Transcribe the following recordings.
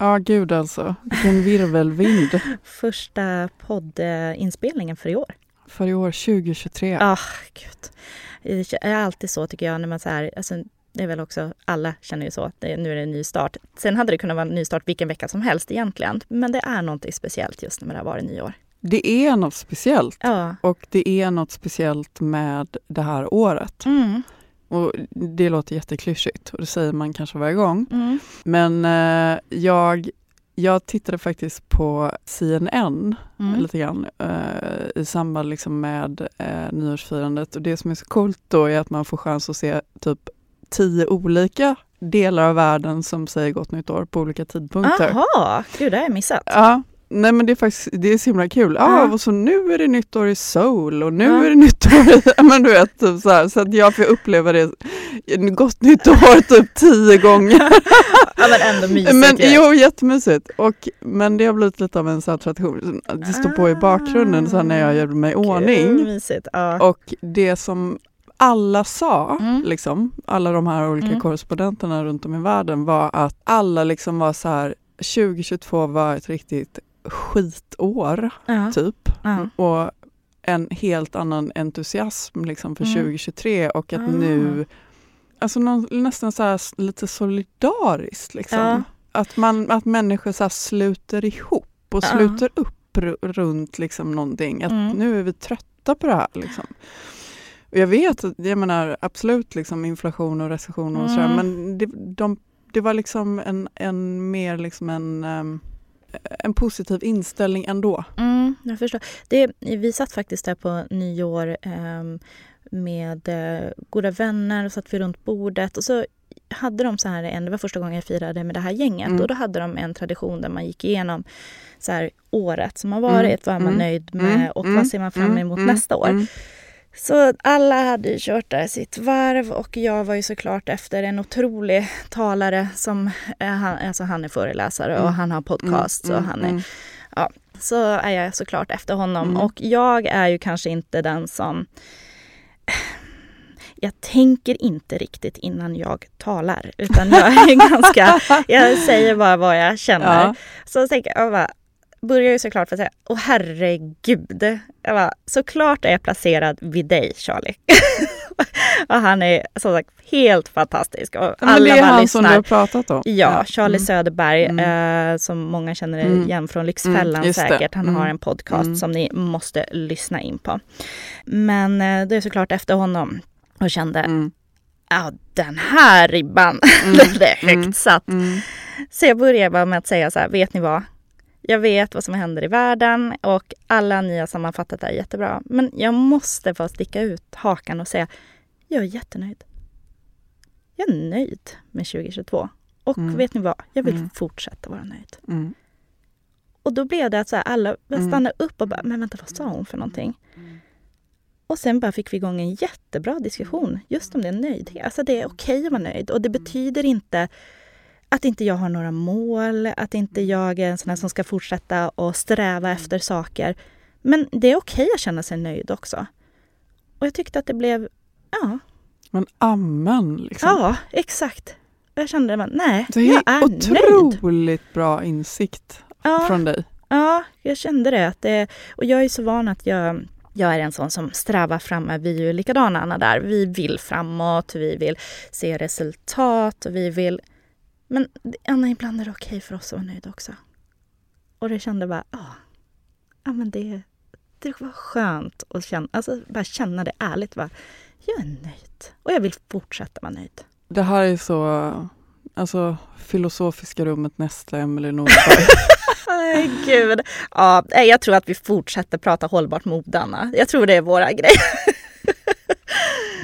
Ja, gud alltså. Vilken virvelvind. Första poddinspelningen för i år. För i år 2023. Ja, ah, gud. Det är alltid så tycker jag när man så här, alltså, det är väl också, alla känner ju så, det, nu är det en ny start. Sen hade det kunnat vara en ny start vilken vecka som helst egentligen. Men det är något speciellt just när det har varit nyår. Det är något speciellt. Ja. Och det är något speciellt med det här året. Mm. Och det låter jätteklyschigt och det säger man kanske varje gång. Mm. Men eh, jag, jag tittade faktiskt på CNN Mm. lite grann eh, i samband liksom med eh, nyårsfirandet. Och det som är så coolt då är att man får chans att se typ tio olika delar av världen som säger gott nytt år på olika tidpunkter. Aha, gud det har jag missat. Ja, nej men det är faktiskt det är så himla kul. Ja. och så nu är det nytt år i Seoul och nu Ja. är det nytt år i, men du vet, typ så här, så att jag får uppleva det, gott nytt år typ tio gånger. Ja men ändå mysigt men ju. jo, jättemysigt. Och, men det har blivit lite av en sån här tradition. Det står på i bakgrunden så när jag gör mig i ordning. mysigt. Ja. Och det som alla sa, Mm. liksom, alla de här olika Mm. korrespondenterna runt om i världen var att alla liksom var så här 2022 var ett riktigt skitår, ja. typ. Ja. Och en helt annan entusiasm liksom för Mm. 2023 och att Ah. nu, alltså någon, nästan så här lite solidariskt liksom. Att, man, att människor så sluter ihop och sluter upp ru- runt liksom någonting. Att Mm. nu är vi trötta på det här. Liksom. Och jag vet, att- jag menar absolut liksom inflation och recession och sådär, Mm. men det, de, det var liksom en, en mer liksom en, ehm, en positiv inställning ändå. Mm, jag förstår. Det, vi satt faktiskt där på nyår ehm, med eh, goda vänner och satt vi runt bordet och så hade de så här en, det var första gången jag firade med det här gänget Mm. och då hade de en tradition där man gick igenom så här året som har varit, vad är man Mm. nöjd med Mm. och Mm. vad ser man fram Mm. emot Mm. nästa år. Mm. Så alla hade ju kört där sitt varv och jag var ju såklart efter en otrolig talare som, eh, han, alltså han är föreläsare och Mm. han har podcast Mm. och han är Mm. så är jag såklart efter honom. Mm. Och jag är ju kanske inte den som... Jag tänker inte riktigt innan jag talar, utan jag är ganska... Jag säger bara vad jag känner. Ja. Så tänker jag, jag bara, börjar ju såklart för att säga, åh herregud. Jag bara, såklart är jag placerad vid dig Charlie. och han är som sagt helt fantastisk. Och Ja, alla det är han som du lyssnar. har pratat om. Ja, Charlie Mm. Söderberg Mm. eh, som många känner Mm. igen från Lyxfällan Mm, just det. säkert. Han har Mm. en podcast Mm. som ni måste lyssna in på. Men eh, det är såklart efter honom och kände, Mm. ja den här ribban, Mm. den är högt Mm. satt. Mm. Så jag börjar bara med att säga så här, vet ni vad? Jag vet vad som händer i världen och alla ni har sammanfattat det här jättebra. Men jag måste få sticka ut hakan och säga, jag är jättenöjd. Jag är nöjd med 2022. Och Mm. vet ni vad? Jag vill Mm. fortsätta vara nöjd. Mm. Och då blev det att så här, alla Mm. stannade upp och bara, men vänta vad sa hon för någonting? Och sen bara fick vi igång en jättebra diskussion just om det nöjdhet. Alltså det är okej att vara nöjd och det betyder inte att inte jag har några mål, att inte jag är en sån här som ska fortsätta och sträva efter saker. Men det är okej att känna sig nöjd också. Och jag tyckte att det blev, ja, Men amen liksom. ja exakt. Och jag kände, att nej, det är jag är nöjd. otroligt bra insikt Ja. från dig. Ja, jag kände det. Att det och jag är så van att jag, jag är en sån som strävar framåt. Vi är ju likadana Anna där. Vi vill framåt, vi vill se resultat och vi vill... Men Anna, ibland är det okej för oss att vara nöjda också. Och det kände bara, ja, ja men det, det var skönt att känna, alltså bara känna det ärligt. Bara, jag är nöjd och jag vill fortsätta vara nöjd. Det här är så, alltså filosofiska rummet nästa Emelie Nordberg. Nej, gud. Ja, jag tror att vi fortsätter prata hållbart mode, Anna. Jag tror det är våra grejer.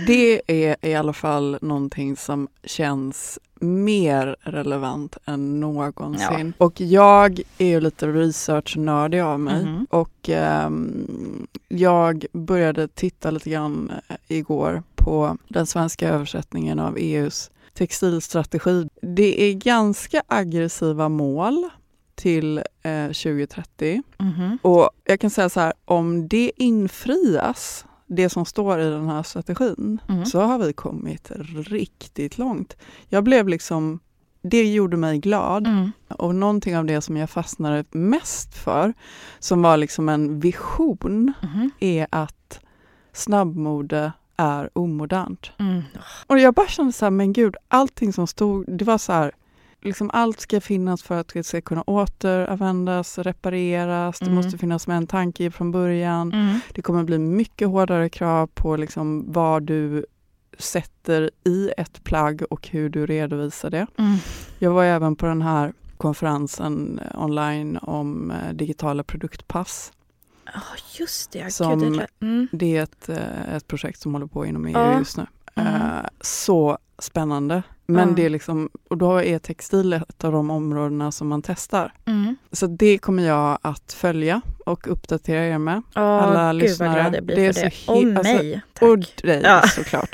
Det är i alla fall någonting som känns mer relevant än någonsin. Och jag är ju lite researchnördig av mig Mhm. och ehm, jag började titta lite grann eh, igår på den svenska översättningen av EUs textilstrategi. Det är ganska aggressiva mål till eh, 2030 Mhm. och jag kan säga så här, om det infrias, det som står i den här strategin, Mm. så har vi kommit riktigt långt. Jag blev liksom, det gjorde mig glad. Mm. Och någonting av det som jag fastnade mest för, som var liksom en vision, Mhm. är att snabbmode är omodernt. Mm. Och jag bara kände så här, men gud, allting som stod, det var så här, liksom allt ska finnas för att det ska kunna återanvändas, repareras, det Mm. måste finnas med en tanke från början. Mm. Det kommer bli mycket hårdare krav på liksom vad du sätter i ett plagg och hur du redovisar det. Mm. Jag var även på den här konferensen eh, online om eh, digitala produktpass. Ja, just det. Som- Gud, det är- mm. Det är ett, eh, ett projekt som håller på inom EU Ja. just nu. Mm. Så spännande. Men Ja. det är liksom, och då är textil ett av de områdena som man testar. Mm. Så det kommer jag att följa och uppdatera er med. Åh, Alla gud lyssnare. vad glad jag blir Det är för så det. he- Och alltså, mig, tack. Och dig Ja. såklart.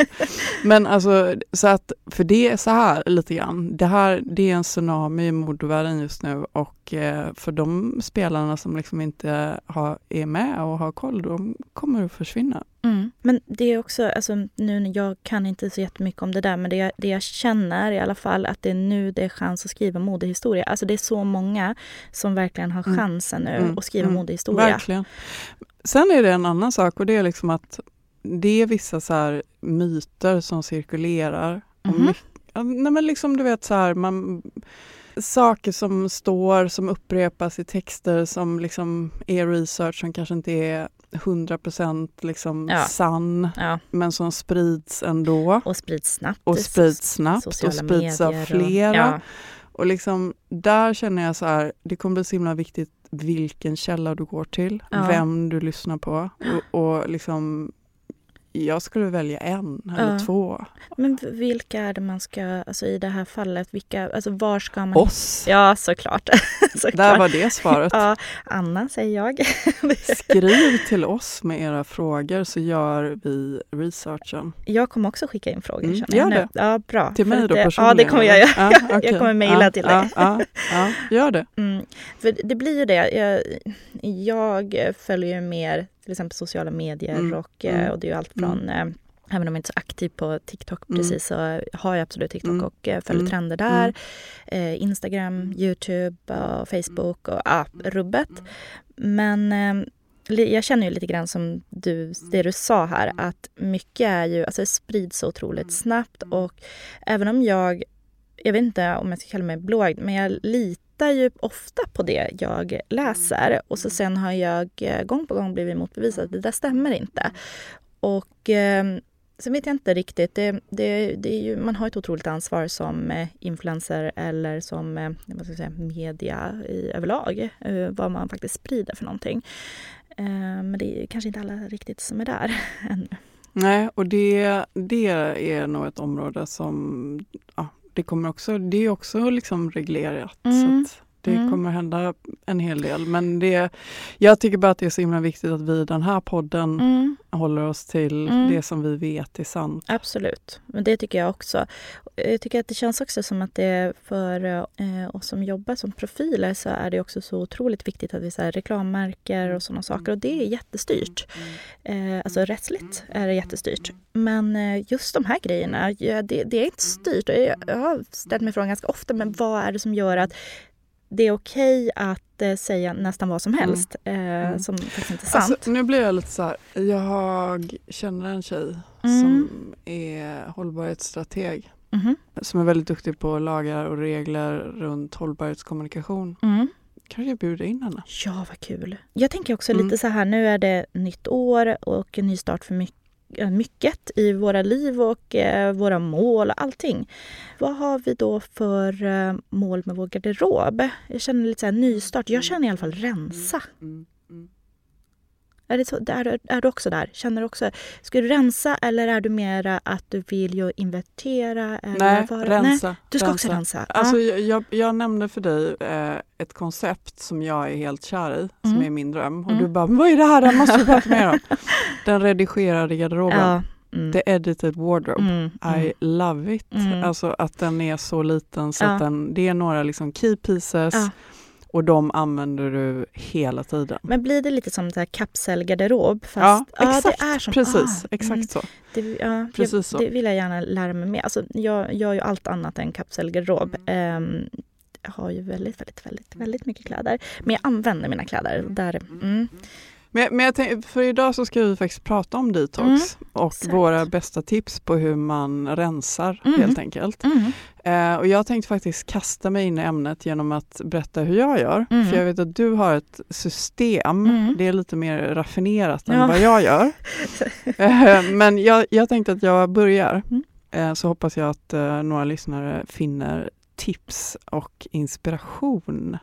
Men alltså, så att, för det är så här lite grann. Det här, det är en tsunami i modevärlden just nu och eh, för de spelarna som liksom inte har, är med och har koll, de kommer att försvinna. Mm. Men det är också, alltså, nu jag kan inte så jättemycket om det där, men det jag, det jag känner i alla fall att det är nu det är chans att skriva modehistoria. Alltså det är så många som verkligen har Mm. chansen nu Mm. att skriva Mm. modehistoria. Verkligen. Sen är det en annan sak och det är liksom att det är vissa så myter som cirkulerar. Ja, nej men liksom du vet så här, man, saker som står, som upprepas i texter som liksom är research som kanske inte är 100% liksom Ja. sann Ja, men som sprids ändå och sprids snabbt. och sprids snabbt och sprids av flera. Och, ja. Och liksom, där känner jag så här, det kommer bli så himla viktigt vilken källa du går till, vem du lyssnar på och, och liksom jag skulle välja en eller Ja. två. Men vilka är det man ska, alltså i det här fallet, vilka, alltså var ska man... Oss. Ja, såklart. såklart. Där var det svaret. Ja, Anna säger jag. Skriv till oss med era frågor så gör vi researchen. jag kommer också skicka in frågor Mm, känner jag gör nu. det. Ja, bra. Till mig då det- personligen? Ja, det kommer jag göra. Ja, okej. Jag kommer mejla ja, till dig. Ja, ja, gör det. Mm, för det blir ju det. Jag, jag följer mer till exempel sociala medier Mm, och, eh, mm, och det är ju allt från eh, Även om jag inte är så aktiv på TikTok Mm. precis så har jag absolut TikTok Mm. och eh, följer Mm. trender där. Eh, Instagram, Youtube och Facebook och ja, rubbet. Men jag känner ju lite grann som du, det du sa här att mycket är ju, alltså det sprids så otroligt snabbt och även om jag, jag vet inte om jag ska kalla mig blåögd, men jag litar ju ofta på det jag läser och så sen har jag eh, gång på gång blivit motbevisad att det där stämmer inte. Och eh, Sen vet jag inte riktigt. Det, det, det är ju, man har ett otroligt ansvar som eh, influencer eller som eh, vad ska jag säga, media i, överlag. Vad man faktiskt sprider för någonting. Men det är kanske inte alla riktigt som är där ännu. Nej, och det, det är nog ett område som ja, det kommer också, det är också liksom reglerat. Mm. Så det mm. kommer hända en hel del. Men det, jag tycker bara att det är så himla viktigt att vi i den här podden mm. håller oss till mm. det som vi vet är sant. Absolut, men det tycker jag också. Jag tycker att det känns också som att det för eh, oss som jobbar som profiler så är det också så otroligt viktigt att vi så här, reklammärker och sådana saker och det är jättestyrt. Eh, alltså rättsligt är det jättestyrt. Men eh, just de här grejerna, ja, det, det, är inte styrt. Jag, jag har ställt mig frågan ganska ofta, men vad är det som gör att det är okej att eh, säga nästan vad som mm. helst mm. Eh, som faktiskt inte är sant. Alltså, nu blir jag lite så här, jag känner en tjej mm. som är hållbarhetsstrateg. Mm. Som är väldigt duktig på lagar och regler runt hållbarhetskommunikation. Mm. Kanske jag bjuder in henne? Ja, vad kul. Jag tänker också lite mm. så här, nu är det nytt år och en ny start för mycket mycket i våra liv och eh, våra mål och allting. Vad har vi då för eh, mål med vår garderob? Jag känner lite så här nystart. Jag känner i alla fall rensa. Mm, mm. Är, det så, är, är du också där? Känner du också, ska du rensa eller är du mera att du vill ju invertera? Eller Nej, vara, rensa. Nej, du ska rensa. också rensa? Alltså, ah. jag, jag nämnde för dig eh, ett koncept som jag är helt kär i, som mm. är min dröm. Och mm. du bara, vad är det här? Det måste vi prata mer om. Den redigerade garderoben. Ja. Mm. The edited wardrobe. Mm, mm. I love it. Mm. Alltså att den är så liten så ja. att den, det är några liksom key pieces. Ja och de använder du hela tiden. Men blir det lite som kapselgarderob? Fast, ja, exakt. Det är som, precis. Ah, exakt mm. så. Det, ja, precis jag, så. det vill jag gärna lära mig mer. Alltså, jag gör ju allt annat än kapselgarderob. Um, jag har ju väldigt, väldigt, väldigt, väldigt mycket kläder. Men jag använder mina kläder. Där, mm. Men, men jag tänk, för idag så ska vi faktiskt prata om detox mm, och exakt. våra bästa tips på hur man rensar mm. helt enkelt. Mm. Eh, och jag tänkte faktiskt kasta mig in i ämnet genom att berätta hur jag gör. Mm. För jag vet att du har ett system, mm. det är lite mer raffinerat än ja. vad jag gör. eh, men jag, jag, tänkte att jag börjar, mm. eh, så hoppas jag att eh, några lyssnare finner tips och inspiration.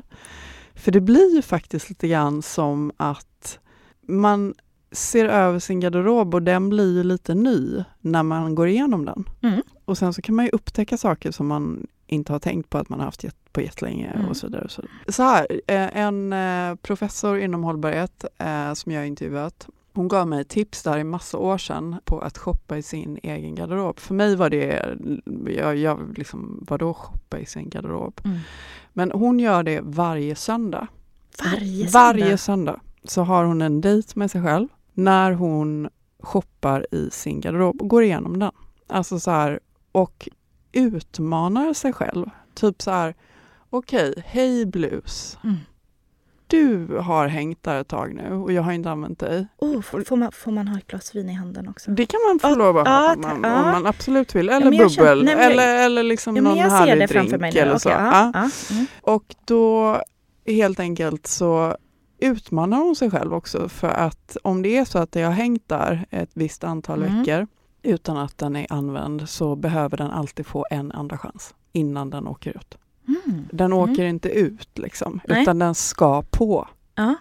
För det blir ju faktiskt lite grann som att man ser över sin garderob och den blir lite ny när man går igenom den. Mm. Och sen så kan man ju upptäcka saker som man inte har tänkt på att man har haft på jättelänge mm. och så vidare. Så, så här, eh, en eh, professor inom hållbarhet eh, som jag har intervjuat, hon gav mig tips där i massa år sedan på att shoppa i sin egen garderob. För mig var det, jag, jag liksom, vadå shoppa i sin garderob? Mm. Men hon gör det varje söndag. Varje söndag? Varje söndag så har hon en dejt med sig själv när hon shoppar i sin garderob och går igenom den. Alltså så här, och utmanar sig själv. Typ så här, okej, okay, hej blus. Mm. Du har hängt där ett tag nu och jag har inte använt dig. Oh, får, man, får man ha ett glas vin i handen också? Det kan man få oh, lov att ha om, man, om man absolut vill. Eller ja, bubbel känner, nej, eller, eller liksom ja, någon härlig drink. eller så. Okay, ja. Mm. Och då helt enkelt så utmanar hon sig själv också för att om det är så att det har hängt där ett visst antal mm. veckor utan att den är använd så behöver den alltid få en andra chans innan den åker ut. Mm. Den mm. åker inte ut liksom, utan den ska på. Ja.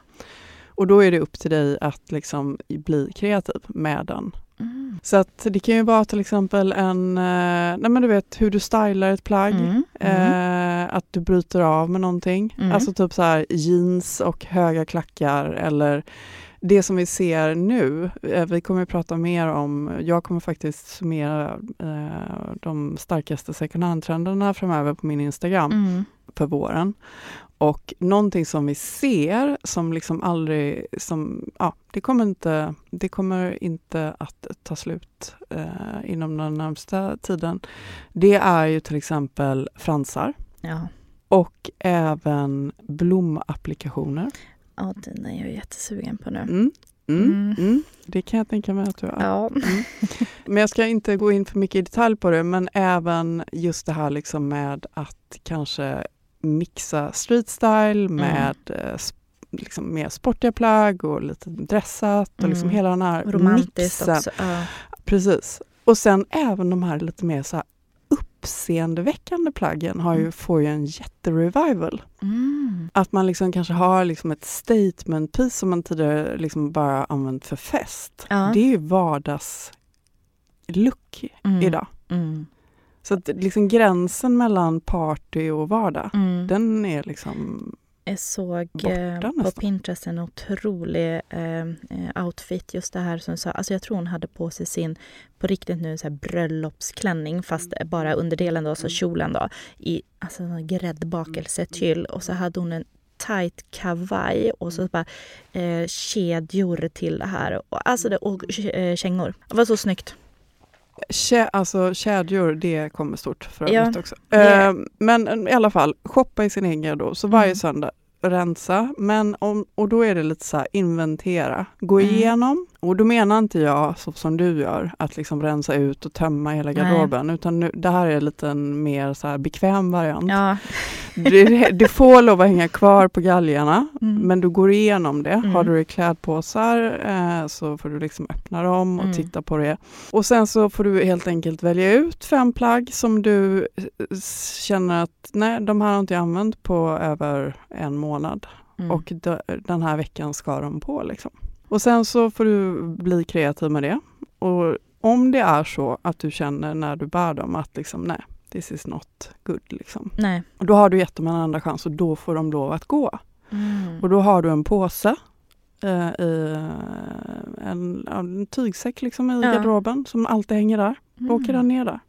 Och då är det upp till dig att liksom bli kreativ med den Mm. Så att det kan ju vara till exempel en, eh, nej men du vet hur du stylar ett plagg, mm. Mm. Eh, att du bryter av med någonting. Mm. Alltså typ så här jeans och höga klackar eller det som vi ser nu, eh, vi kommer att prata mer om, jag kommer faktiskt summera eh, de starkaste second hand-trenderna framöver på min Instagram för våren. Och någonting som vi ser som liksom aldrig, som, ja, det kommer inte, det kommer inte att ta slut eh, inom den närmsta tiden. Det är ju till exempel fransar. Ja. Och även blomapplikationer. Ja, den är jag jättesugen på nu. Mm. Mm, mm. Mm. Det kan jag tänka mig att du är. Ja. Mm. Men jag ska inte gå in för mycket i detalj på det, men även just det här liksom med att kanske mixa street style mm. med mm. liksom mer sportiga plagg och lite dressat och liksom mm. hela den här Romantiskt mixen. Uh. Precis. Och sen även de här lite mer så här uppseendeväckande plaggen har ju, Mm. får ju en jätterevival. Mm. Att man liksom kanske har liksom ett statement piece som man tidigare liksom bara använt för fest. Ja. Det är ju vardagslook Mm. idag. Mm. Så att liksom gränsen mellan party och vardag, Mm. den är liksom Jag såg Borta eh, på. Pinterest en otrolig eh, eh, outfit, just det här som sa. Alltså jag tror hon hade på sig sin, på riktigt nu, så här bröllopsklänning fast bara underdelen då, så kjolen då, i alltså en gräddbakelsetyll och så hade hon en tight kavaj och så bara eh, kedjor till det här. Och, alltså det, och eh, kängor. Det var så snyggt. Kä, alltså kedjor, det kommer stort för Ja, övrigt också. det- Eh, men i alla fall, shoppa i sin egen garderob. Så varje Mm. söndag rensa. Men om, och då är det lite så här inventera. Gå Mm. igenom. Och då menar inte jag så som du gör, att liksom rensa ut och tömma hela garderoben. Utan nu, det här är lite en mer så här bekväm variant. Ja. Det, det får lov att hänga kvar på galgarna, Mm. men du går igenom det. Mm. Har du i klädpåsar eh, så får du liksom öppna dem och Mm. titta på det. Och sen så får du helt enkelt välja ut fem plagg som du eh, känner att nej, de här har inte jag använt på över en månad. Mm. Och de, den här veckan ska de på. Liksom. Och sen så får du bli kreativ med det. Och om det är så att du känner när du bär dem att liksom, nej, this is not good. Liksom. Nej. Och då har du gett dem en andra chans och då får de lov att gå. Mm. Och då har du en påse eh, i eh, en, en tygsäck liksom i Ja. garderoben som alltid hänger där. Då åker den ner där.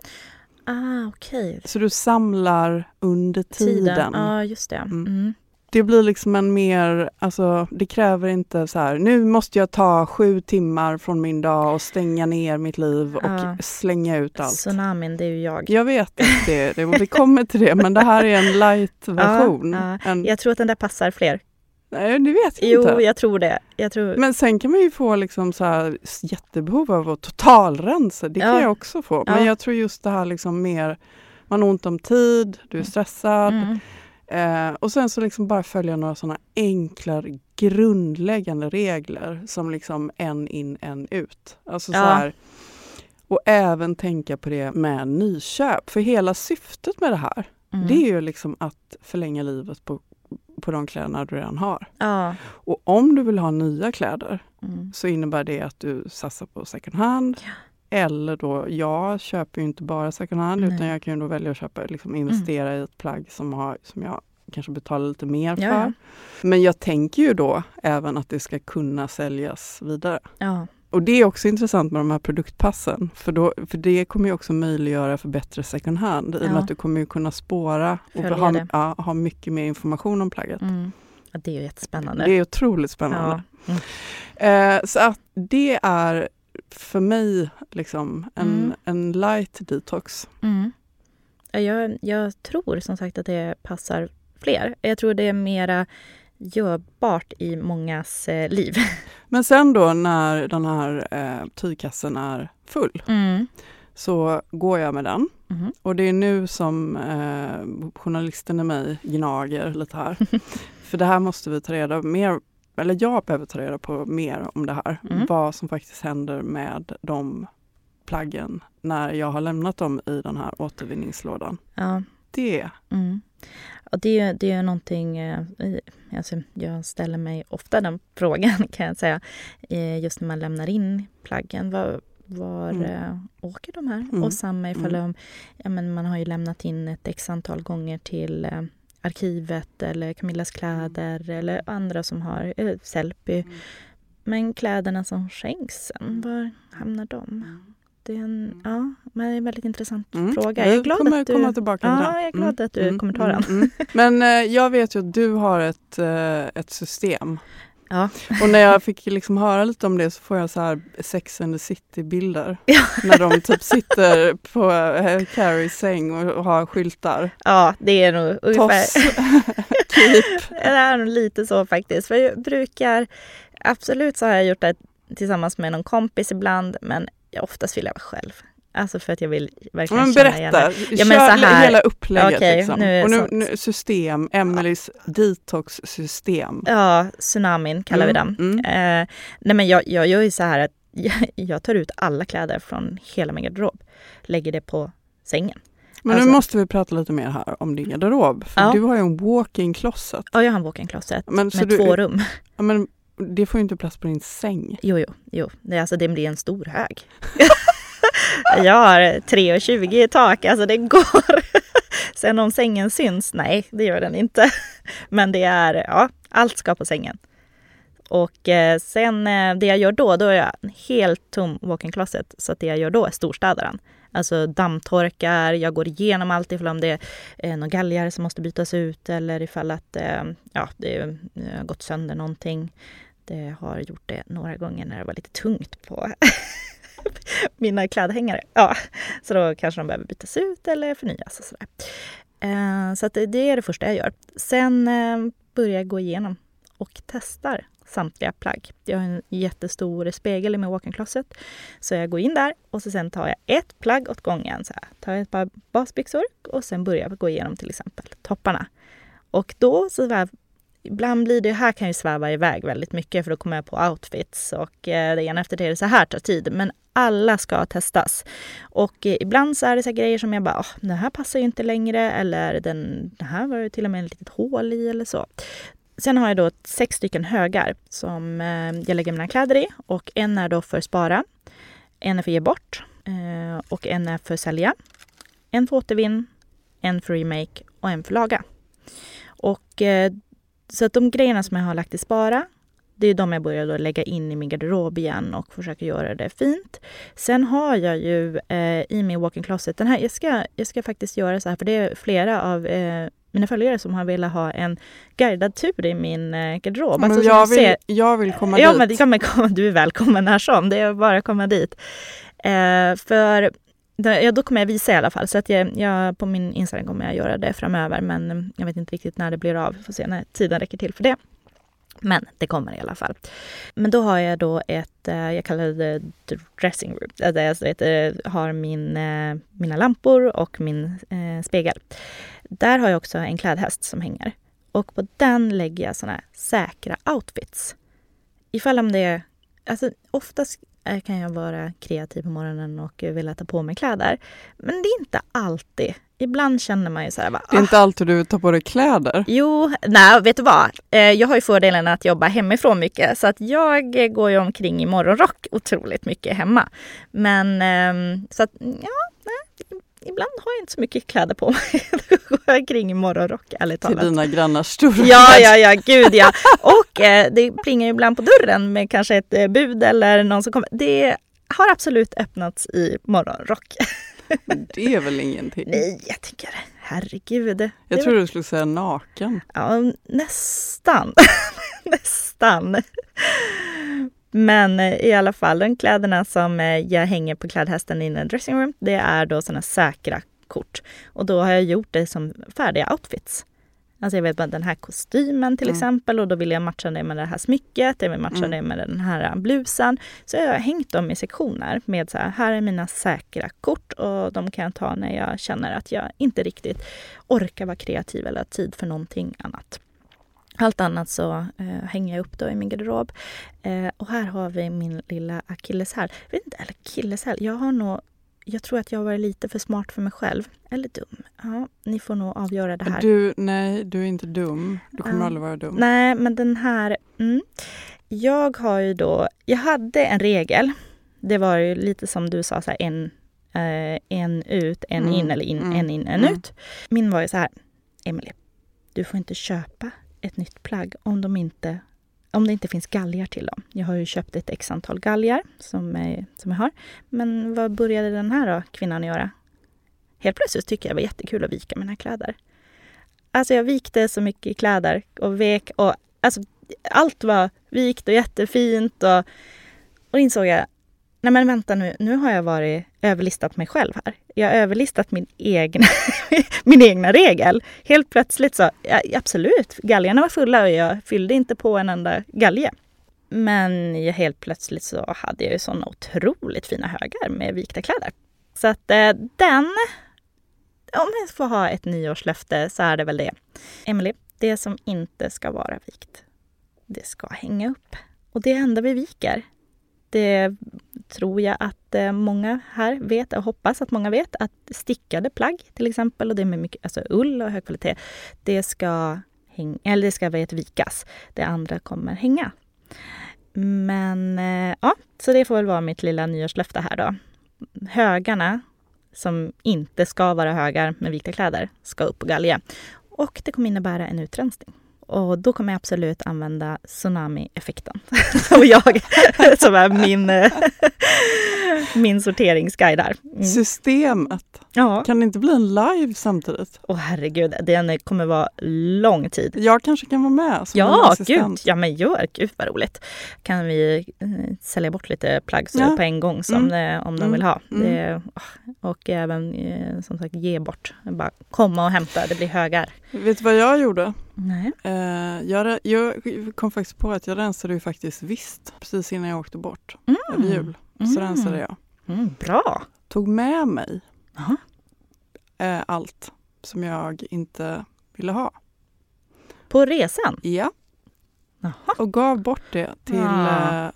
Ah, okej. Så du samlar under tiden. Ja, just det. Mm. Mm. Det blir liksom en mer, alltså det kräver inte så här, nu måste jag ta sju timmar från min dag och stänga ner mitt liv och Ja. slänga ut allt. Tsunamin, det är ju jag. Jag vet att det, det vi kommer till det, men det här är en light-version. Ja, ja. En, Jag tror att den där passar fler. nej, det vet jag Jo, inte. jag tror det. Jag tror... Men sen kan man ju få liksom så här jättebehov av att totalrensa. Det kan Ja. jag också få. Men jag tror just det här liksom mer, man har ont om tid, du är stressad. Mm. Eh, och sen så liksom bara följa några sådana enkla grundläggande regler som liksom en in, en ut. Alltså så Ja. här, och även tänka på det med nyköp. För hela syftet med det här, Mm. det är ju liksom att förlänga livet på, på de kläderna du redan har. Ja. Och om du vill ha nya kläder Mm. så innebär det att du satsar på second hand. Eller då, jag köper ju inte bara second hand Nej. utan jag kan ju då välja att köpa, liksom investera i ett plagg som, har, som jag kanske betalar lite mer för. ja. Men jag tänker ju då även att det ska kunna säljas vidare. Ja. Och det är också intressant med de här produktpassen. För, då, för det kommer ju också möjliggöra för bättre second hand. I och med att du kommer ju kunna spåra och ha, ja, ha mycket mer information om plagget. Mm. ja, det är ju jättespännande. Det är otroligt spännande. Mm. Eh, så att det är för mig liksom en, Mm. en light detox. Mm. Ja, jag, jag tror som sagt att det passar fler. Jag tror det är mera görbart i mångas eh, liv. Men sen då när den här eh, tygkassen är full Mm. så går jag med den. Mhm. Och det är nu som eh, journalisten i mig gnager lite här. För det här måste vi ta reda mer, eller jag behöver ta reda på mer om det här. Mm. Vad som faktiskt händer med de plaggen när jag har lämnat dem i den här återvinningslådan. Ja. Det Mm. Och det, är det är någonting, eh, alltså jag ställer mig ofta den frågan kan jag säga, eh, just när man lämnar in plaggen. Var, var Mm. eh, åker de här? Mm. Och samma ifall Mm. de, ja, men man har ju lämnat in ett x antal gånger till arkivet eller Camillas kläder eller andra som har, eller Sellpy. Mm. Men kläderna som skänks sen, var hamnar de? Det är en, ja, men det är en väldigt intressant Mm. fråga. Jag är glad kommer att du... komma tillbaka till Ja, jag är glad att du kommer ta den. mm. Men eh, jag vet ju att du har ett, eh, ett system. Ja. Och när jag fick liksom höra lite om det så får jag så här Sex and the City-bilder. Ja. När de typ sitter på eh, Carries säng och, och har skyltar. Ja, det är nog ungefär... Toss, keep. det är nog lite så faktiskt. För jag brukar... Absolut så har jag gjort det tillsammans med någon kompis ibland, men jag oftast vill jag vara själv. Alltså för att jag vill verkligen Men känna igen berätta, det. Ja, men kör så här- hela upplägget. Okej, liksom. nu och nu, nu, system, Emelies detox-system. Ja, tsunamin kallar vi den. Mm, mm. Eh, nej men jag, jag gör ju så här att jag, jag tar ut alla kläder från hela min garderob, lägger det på sängen. Men Alltså- nu måste vi prata lite mer här om din garderob. För Ja. du har ju en walk-in closet. Ja, jag har en walk-in closet Men med du- två rum. Ja, men det får ju inte plats på din säng. Jo, jo, jo. Det, alltså, det blir en stor hög. jag har 3,20 i tak, alltså det går. Sen om sängen syns? Nej, det gör den inte. Men det är, ja, allt ska på sängen. Och eh, sen eh, det jag gör då, då är jag en helt tom walk-in closet. Så att det jag gör då är storstädaren. Alltså dammtorkar, jag går igenom allt ifall om det är eh, några galgar som måste bytas ut eller ifall att ja, det har gått sönder någonting. Det har gjort det några gånger när det var lite tungt på mina klädhängare. Ja, så då kanske de behöver bytas ut eller förnyas och sådär. Eh, så att det, är det första jag gör. Sen eh, börjar jag gå igenom och testar samtliga plagg. Jag har en jättestor spegel i min walk-in closet. Så jag går in där och så sen tar jag ett plagg åt gången. Så här, tar jag ett par basbyxor och sen börjar jag gå igenom till exempel topparna. Och då så ibland blir det, här kan ju sväva iväg väldigt mycket för då kommer jag på outfits och eh, det ena efter det, så här tar tid. Men alla ska testas. Och eh, ibland så är det så här grejer som jag bara, oh, den här passar ju inte längre eller den, den här var det till och med ett litet hål i eller så. Sen har jag då sex stycken högar som eh, jag lägger mina kläder i och en är då för spara, en är för ge bort eh, och en är för sälja. En för återvinn, en för remake och en för laga. Och så att de grejerna som jag har lagt i spara, det är de jag börjar då lägga in i min garderob igen och försöka göra det fint. Sen har jag ju eh, i min walk-in closet, den här, jag, ska, jag ska faktiskt göra så här, för det är flera av eh, mina följare som har velat ha en guidad tur i min eh, garderob. Men Alltså, jag, vill, ser- jag vill komma ja, dit. men, ja, men kom, du är välkommen när som. Det är bara att komma dit. Eh, för ja, då kommer jag visa i alla fall. Så att jag, jag, på min Instagram kommer jag göra det framöver. Men jag vet inte riktigt när det blir av. Vi får se när tiden räcker till för det. Men det kommer i alla fall. Men då har jag då ett, eh, jag kallar det dressing room. Eh, Där jag alltså eh, har min, mina lampor och min spegel. Där har jag också en klädhäst som hänger. Och på den lägger jag såna här säkra outfits. Ifall om det är... Alltså oftast kan jag vara kreativ på morgonen och vilja ta på mig kläder. Men det är inte alltid. Ibland känner man ju så här... Bara, Det är "Ah, inte alltid du tar på dig kläder. Jo, nej, vet du vad? Eh, Jag har ju fördelen att jobba hemifrån mycket så att jag går ju omkring i morgonrock otroligt mycket hemma. Men ehm, så att ja, nej, ibland har jag inte så mycket kläder på mig. Då går jag omkring i morgonrock ärligt Till talat. dina grannars stora Ja, ja, ja, gud ja. Och eh, det plingar ju ibland på dörren med kanske ett eh, bud eller någon som kommer. Det har absolut öppnats i morgonrock. Det är väl ingenting? Nej, jag tycker herregud. Det Jag var- tror du skulle säga naken. Ja, nästan. nästan. Men eh, i alla fall, de kläderna som eh, jag hänger på klädhästen i en dressing room, det är då sådana säkra kort. Och då har jag gjort det som färdiga outfits. Alltså jag vet bara den här kostymen till Mm. exempel och då vill jag matcha det med det här smycket, jag vill matcha Mm. det med den här blusen. Så jag har hängt dem i sektioner med så här, här är mina säkra kort och de kan jag ta när jag känner att jag inte riktigt orkar vara kreativ eller har tid för någonting annat. Allt annat så eh, hänger jag upp då i min garderob. Eh, och här har vi min lilla akilleshäl. Vet inte, eller akilleshäl, jag har nog jag tror att jag varit lite för smart för mig själv. Eller dum. Ja, ni får nog avgöra det här. Du, nej, du är inte dum. Du kommer Ja. aldrig vara dum. Nej, men den här... Mm. Jag har ju då... Jag hade en regel. Det var ju lite som du sa, så här, en, eh, en ut, en Mm, in eller in, mm, en in, en mm. ut. Min var ju så här, Emily, du får inte köpa ett nytt plagg om, de inte, om det inte finns galgar till dem. Jag har ju köpt ett x antal galgar som, är, som jag har. Men vad började den här då, kvinnan göra? Helt plötsligt tycker jag det var jättekul att vika mina kläder. Alltså jag vikte så mycket kläder och vek och alltså allt var vikt och jättefint och, och då insåg jag, nej men vänta nu, nu har jag varit överlistat mig själv här. Jag har överlistat min egna, min egna regel. Helt plötsligt så, ja, absolut, galgarna var fulla och jag fyllde inte på en enda galge. Men jag- helt plötsligt så hade jag ju såna otroligt fina högar med vikta kläder. Så att eh, den, om jag får ha ett nyårslöfte så är det väl det. Emily, det som inte ska vara vikt, det ska hänga upp. Och det enda vi viker, det tror jag att eh, många här vet, och hoppas att många vet, att stickade plagg till exempel, och det med mycket alltså ull och hög kvalitet, det ska, häng, eller det ska vet, vikas. Det andra kommer hänga. Men eh, ja, så det får väl vara mitt lilla nyårslöfte här då. Högarna, som inte ska vara högar med vikta kläder, ska upp på galge. Och det kommer innebära en utrensning. Och då kommer jag absolut använda tsunami-effekten. och jag, som är min, min sorteringsguide där. Mm. Systemet. Ja. Kan det inte bli en live samtidigt? Åh oh, herregud, den kommer vara lång tid. Jag kanske kan vara med som Ja, gud. Ja, men gör. Gud vad roligt. Kan vi eh, sälja bort lite plagg ja. på en gång som mm. det, om de mm. vill ha. Mm. Det, och även eh, som sagt ge bort. Bara komma och hämta, det blir högar. Vet du vad jag gjorde? Nej. Uh, jag, jag, kom faktiskt på att jag rensade ju faktiskt visst precis innan jag åkte bort mm. över jul. Så mm. rensade jag. Mm, bra! Tog med mig uh, allt som jag inte ville ha. På resan? Ja. Aha. Och gav bort det till uh,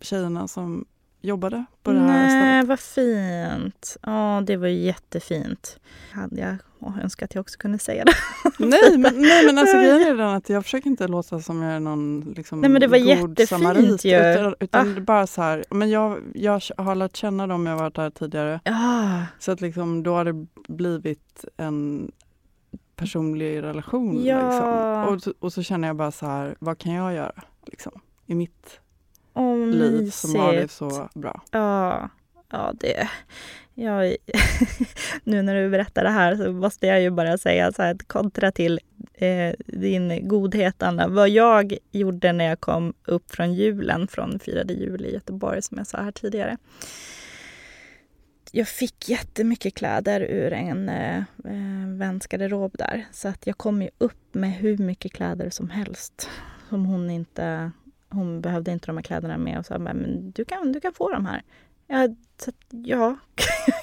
tjejerna som jobbade på det här Nej, stället. vad fint. Ja, det var jättefint. Hade jag och önskar att jag också kunde säga det. nej, men, nej, men alltså grejen är den att jag försöker inte låta som jag är någon liksom, nej, men det var god jättefint samarit. Ju. Utan, utan ah. bara så här, men jag, jag har lärt känna dem jag varit där tidigare. Ah. Så att liksom, då har det blivit en personlig relation. Ja. Liksom. Och, och så känner jag bara så här, vad kan jag göra liksom, i mitt oh, liv som har det så bra? Ja, ja det jag, nu när du berättar det här så måste jag ju bara säga så här, kontra till eh, din godhet Anna. Vad jag gjorde när jag kom upp från julen, från firade jul i Göteborg som jag sa här tidigare. Jag fick jättemycket kläder ur en eh, eh väns garderob där. Så att jag kom ju upp med hur mycket kläder som helst. Som hon inte hon behövde inte de här kläderna med och sa men du kan, du kan få de här. Ja, så, ja.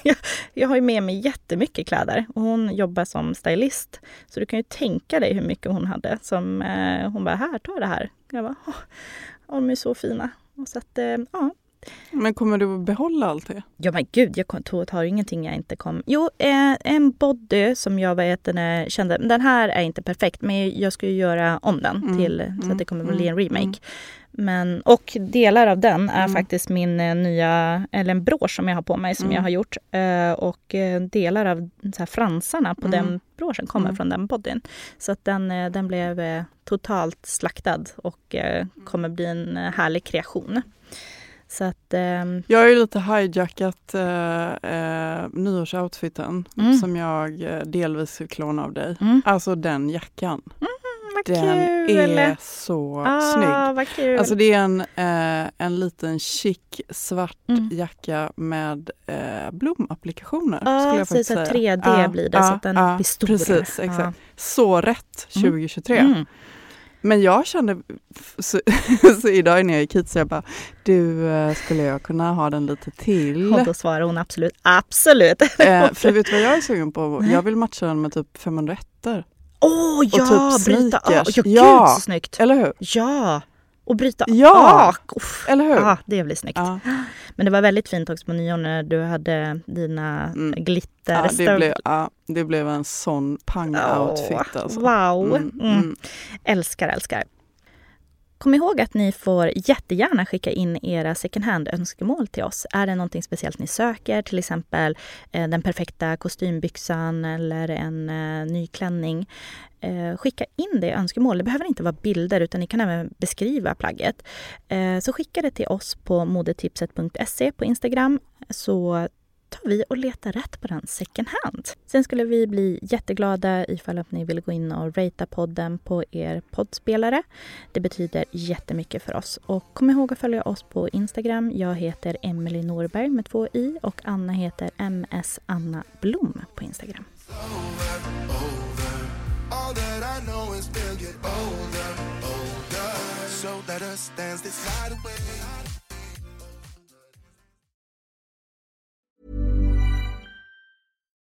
jag har ju med mig jättemycket kläder och hon jobbar som stylist. Så du kan ju tänka dig hur mycket hon hade. Som, eh, hon bara, här, ta det här. Jag bara, åh, de är så fina. Och så att, eh, ja. Men kommer du behålla allt det? Ja men gud, jag tar ingenting jag inte kommer... Jo, eh, en body som jag vet, den kände, den här är inte perfekt men jag ska ju göra om den mm. till mm. så att det kommer bli en mm. remake. Mm. Men, och delar av den är mm. faktiskt min eh, nya, eller en brosch som jag har på mig som mm. jag har gjort. Eh, och eh, delar av så här, fransarna på mm. den broschen kommer mm. från den bodyn. Så att den, den blev totalt slaktad och kommer bli en härlig kreation. Så att, ehm, jag har ju lite hijackat eh, nyårsoutfiten mm. som jag delvis fick låna av dig. Mm. Alltså den jackan. Mm den kul! är så ah, snygg. Vad kul. Alltså det är en, eh, en liten chic svart mm. jacka med eh, blomapplikationer. Ah, skulle jag så, så 3D ah, blir det, så att den blir stor. Precis, exakt. Så rätt 2023. Men jag kände, så, så idag när jag gick hit så jag bara, du eh, skulle jag kunna ha den lite till? Och då svarar hon absolut, absolut. Eh, för vet du vad jag är sugen på? Jag vill matcha den med typ 501 Åh oh, ja, typ bryta ak. Ja, ja, gud så snyggt. Eller hur? Ja. Och bryta ja. ak. Uff. Eller hur? Ja, det blir snyggt. Ja. Men det var väldigt fint också på nyår när du hade dina mm. glitter ja, det, blev, ja, det blev en sån pang-outfit. Alltså. Wow. Mm, mm. mm. Älskar, älskar. Kom ihåg att ni får jättegärna skicka in era second hand-önskemål till oss. Är det någonting speciellt ni söker, till exempel eh, den perfekta kostymbyxan eller en eh, ny klänning. Eh, skicka in det önskemål. Det behöver inte vara bilder utan ni kan även beskriva plagget. Så skicka det till oss på modetipset.se på Instagram så tar vi och letar rätt på den second hand. Sen skulle vi bli jätteglada ifall att ni vill gå in och ratea podden på er poddspelare. Det betyder jättemycket för oss. Och kom ihåg att följa oss på Instagram. Jag heter Emelie Norberg med två i och Anna heter MS Anna Blom på Instagram.